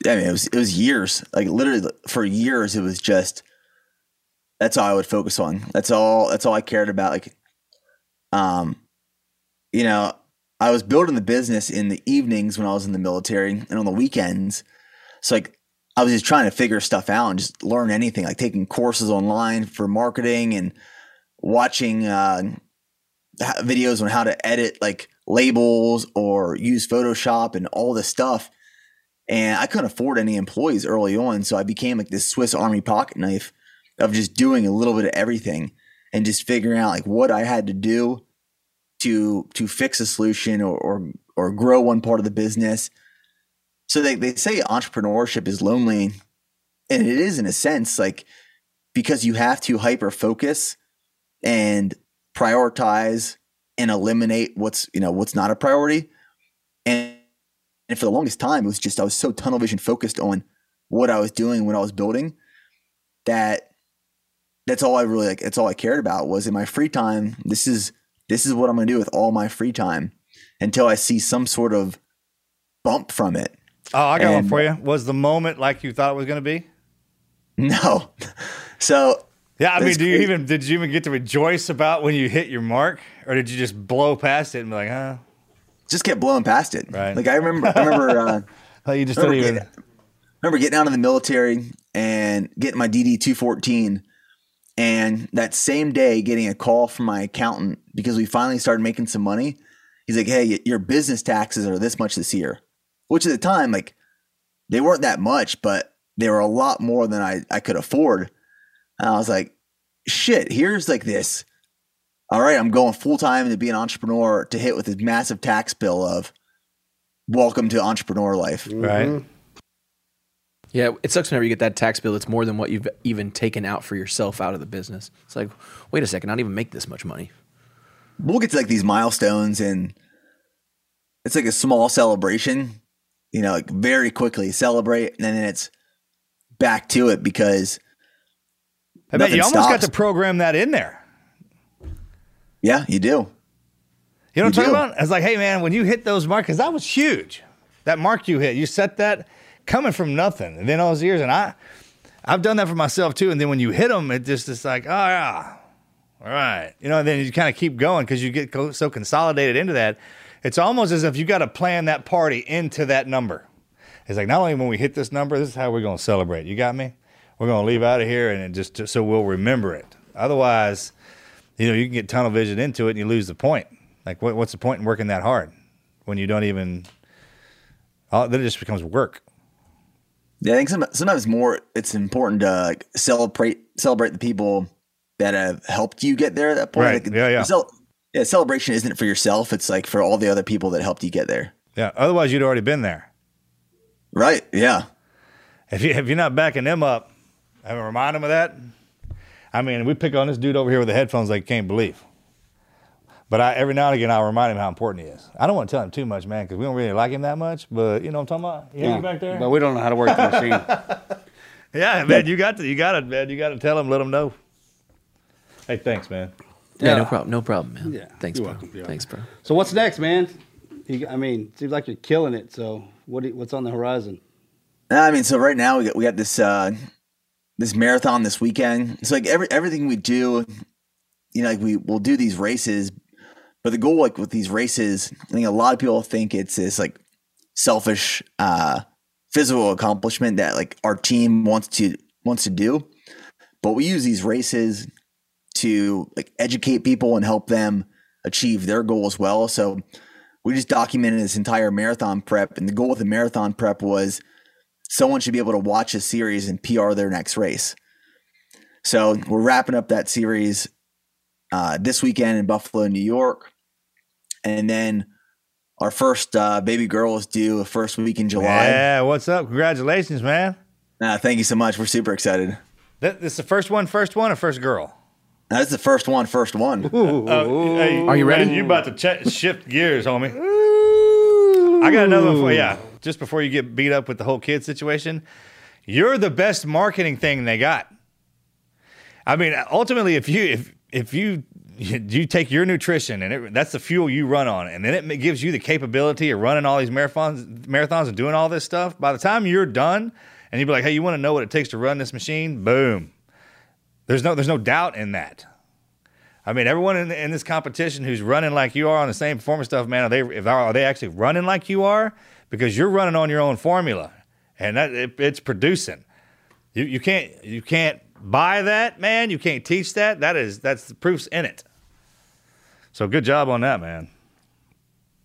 I mean, it was it was years. Like literally for years, it was just that's all I would focus on. That's all. That's all I cared about. Like, um, you know, I was building the business in the evenings when I was in the military and on the weekends. So like, I was just trying to figure stuff out and just learn anything. Like taking courses online for marketing and watching uh, videos on how to edit like labels or use Photoshop and all this stuff and I couldn't afford any employees early on. So I became like this Swiss Army pocket knife of just doing a little bit of everything and just figuring out like what I had to do to to fix a solution or or, or grow one part of the business. So they, they say entrepreneurship is lonely. And it is in a sense, like because you have to hyper focus and prioritize and eliminate what's you know what's not a priority. And and for the longest time, it was just I was so tunnel vision focused on what I was doing when I was building that that's all I really like. That's all I cared about was in my free time. This is this is what I'm going to do with all my free time until I see some sort of bump from it. Oh, I got one for you. Was the moment like you thought it was going to be? No, so Yeah, I mean, do you even did you even get to rejoice about when you hit your mark, or did you just blow past it and be like, huh? Just kept blowing past it. Right. Like I remember, I remember. Uh, you just remember, didn't even. getting, remember getting out of the military and getting my DD 214. And that same day, getting a call from my accountant because we finally started making some money. He's like, Hey, your business taxes are this much this year, which at the time, like, they weren't that much, but they were a lot more than I, I could afford. And I was like, Shit, here's like this. All right, I'm going full time to be an entrepreneur to hit with this massive tax bill of welcome to entrepreneur life. Right. Mm-hmm. Yeah, it sucks whenever you get that tax bill. It's more than what you've even taken out for yourself out of the business. It's like, wait a second, I don't even make this much money. we'll get to like these milestones and it's like a small celebration you know, like very quickly celebrate, and then it's back to it because I bet you nothing almost got to program that in there. Yeah, you do. You know what I'm talking do. about? It's like, hey man, when you hit those marks, because that was huge. That mark you hit, you set that coming from nothing, and then all those years, and I, I've done that for myself too. And then when you hit them, it just it's like, oh yeah, all right, you know. And then you kind of keep going because you get co- so consolidated into that. It's almost as if you got to plan that party into that number. It's like not only when we hit this number, this is how we're going to celebrate. You got me? We're going to leave out of here, and just, just so we'll remember it. Otherwise, you know, you can get tunnel vision into it and you lose the point. Like, what, what's the point in working that hard when you don't even? Oh, then it just becomes work. Yeah, I think some, sometimes more it's important to like celebrate celebrate the people that have helped you get there at that point. Right. Like, Yeah, yeah. cel- yeah, celebration isn't for yourself. It's like for all the other people that helped you get there. Yeah. Otherwise, you'd already been there. Right. Yeah. If you if you're not backing them up, I remind them of that. I mean, we pick on this dude over here with the headphones like you can't believe. But I, every now and again, I'll remind him how important he is. I don't want to tell him too much, man, because we don't really like him that much. But you know what I'm talking about? You hear me back there? But we don't know how to work the machine. Yeah, man, you got to, you got it, man. You got to tell him, let him know. Hey, thanks, man. Yeah, no problem. No problem, man. Yeah, Thanks, you're bro. welcome, Thanks, bro. so what's next, man? You, I mean, seems like you're killing it. So what? do what's on the horizon? I mean, so right now we got we got this uh this marathon this weekend. It's like every everything we do, you know, like we we'll do these races, but the goal like with these races, I think a lot of people think it's this like selfish uh physical accomplishment that like our team wants to wants to do. But we use these races to like educate people and help them achieve their goal as well. So we just documented this entire marathon prep and the goal with the marathon prep was someone should be able to watch a series and PR their next race. So we're wrapping up that series uh, this weekend in Buffalo, New York, and then our first uh, baby girl is due the first week in July. Yeah, what's up? Congratulations, man. Uh, thank you so much. We're super excited. That, this the first one, first one, or first girl? That's the first one, first one. Hey, Are you ready? man, you about to ch- shift gears, homie. I got another one for you. Yeah, just before you get beat up with the whole kid situation, you're the best marketing thing they got. I mean, ultimately, if you if if you you take your nutrition and it, that's the fuel you run on, and then it gives you the capability of running all these marathons, marathons and doing all this stuff. By the time you're done, and you'd be like, "Hey, you want to know what it takes to run this machine?" Boom. There's no there's no doubt in that. I mean, everyone in, in this competition who's running like you are on the same performance stuff, man, are they if are they actually running like you are? Because you're running on your own formula, and that it, it's producing. You you can't you can't buy that, man. You can't teach that. That is that's the proofs in it. So good job on that, man.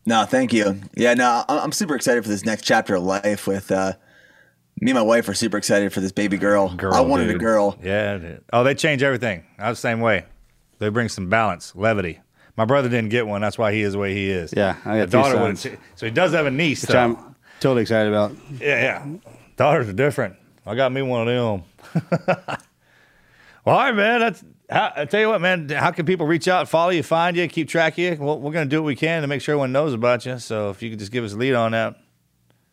No, thank you. Yeah, no, I'm super excited for this next chapter of life with uh, me and my wife are super excited for this baby girl. I wanted dude. a girl. Yeah. Oh, they change everything. I was the same way. They bring some balance, levity. My brother didn't get one. That's why he is the way he is. Yeah, I got the daughter two wouldn't. see- So he does have a niece. Which though. I'm totally excited about. Yeah, yeah. Daughters are different. I got me one of them. well, all right, man. That's. How, I tell you what, man. How can people reach out, follow you, find you, keep track of you? Well, we're gonna do what we can to make sure everyone knows about you. So if you could just give us a lead on that.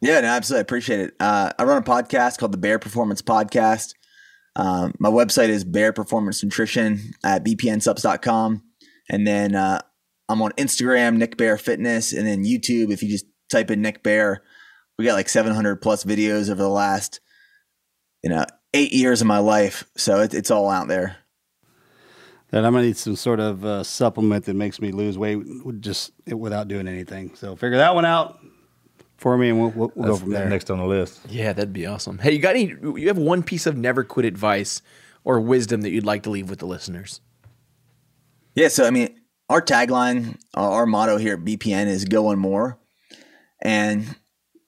Yeah, no, absolutely. I appreciate it. Uh, I run a podcast called the Bare Performance Podcast. Um, my website is Bare Performance Nutrition at bpnsubs.com. And then uh, I'm on Instagram, Nick Bare Fitness, and then YouTube. If you just type in Nick Bare, we got like 700 plus videos over the last, you know, eight years of my life. So it, it's all out there. That I'm gonna need some sort of uh, supplement that makes me lose weight just without doing anything. So figure that one out for me, and we'll, we'll, we'll go from there. Next on the list. Yeah, that'd be awesome. Hey, you got any? You have one piece of never quit advice or wisdom that you'd like to leave with the listeners? Yeah, so I mean, our tagline, our motto here at BPN is "Go One More," and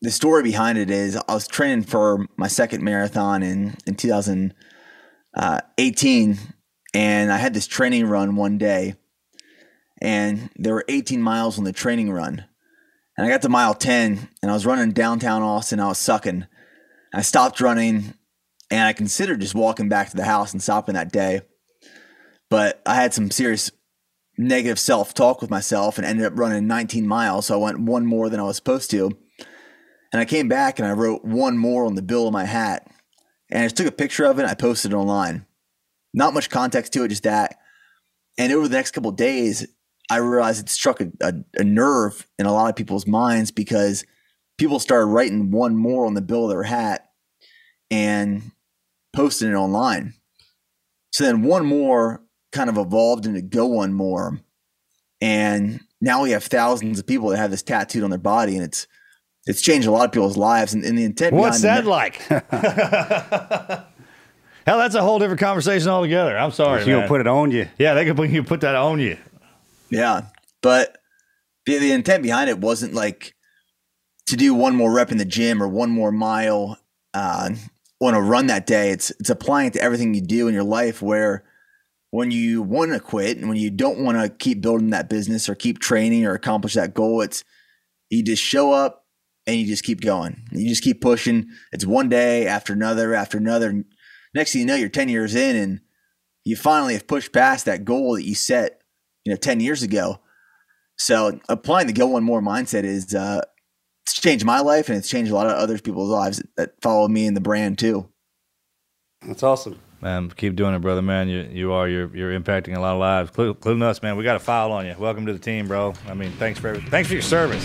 the story behind it is I was training for my second marathon in in 2018, and I had this training run one day, and there were 18 miles on the training run, and I got to mile 10, and I was running downtown Austin. I was sucking. I stopped running, and I considered just walking back to the house and stopping that day but I had some serious negative self talk with myself and ended up running 19 miles. So I went one more than I was supposed to. And I came back and I wrote one more on the bill of my hat. And I just took a picture of it and I posted it online. Not much context to it, just that. And over the next couple days, I realized it struck a, a, a nerve in a lot of people's minds because people started writing one more on the bill of their hat and posting it online. So then one more kind of evolved into go one more. And now we have thousands of people that have this tattooed on their body and it's it's changed a lot of people's lives and, and the intent What's behind that like? Hell, that's a whole different conversation altogether. I'm sorry. You gonna put it on you? Yeah, they could put you put that on you. Yeah. But the, the intent behind it wasn't like to do one more rep in the gym or one more mile uh, on a run that day. It's it's applying it to everything you do in your life where when you want to quit and when you don't want to keep building that business or keep training or accomplish that goal, it's you just show up and you just keep going. You just keep pushing. It's one day after another after another. Next thing you know, you're 10 years in and you finally have pushed past that goal that you set, you know, 10 years ago. So applying the go one more mindset is uh it's changed my life and it's changed a lot of other people's lives that follow me in the brand too. That's awesome. Man, keep doing it, brother. Man, you you are you're you're impacting a lot of lives, including us, man. We got a file on you. Welcome to the team, bro. I mean, thanks for. Thanks for your service.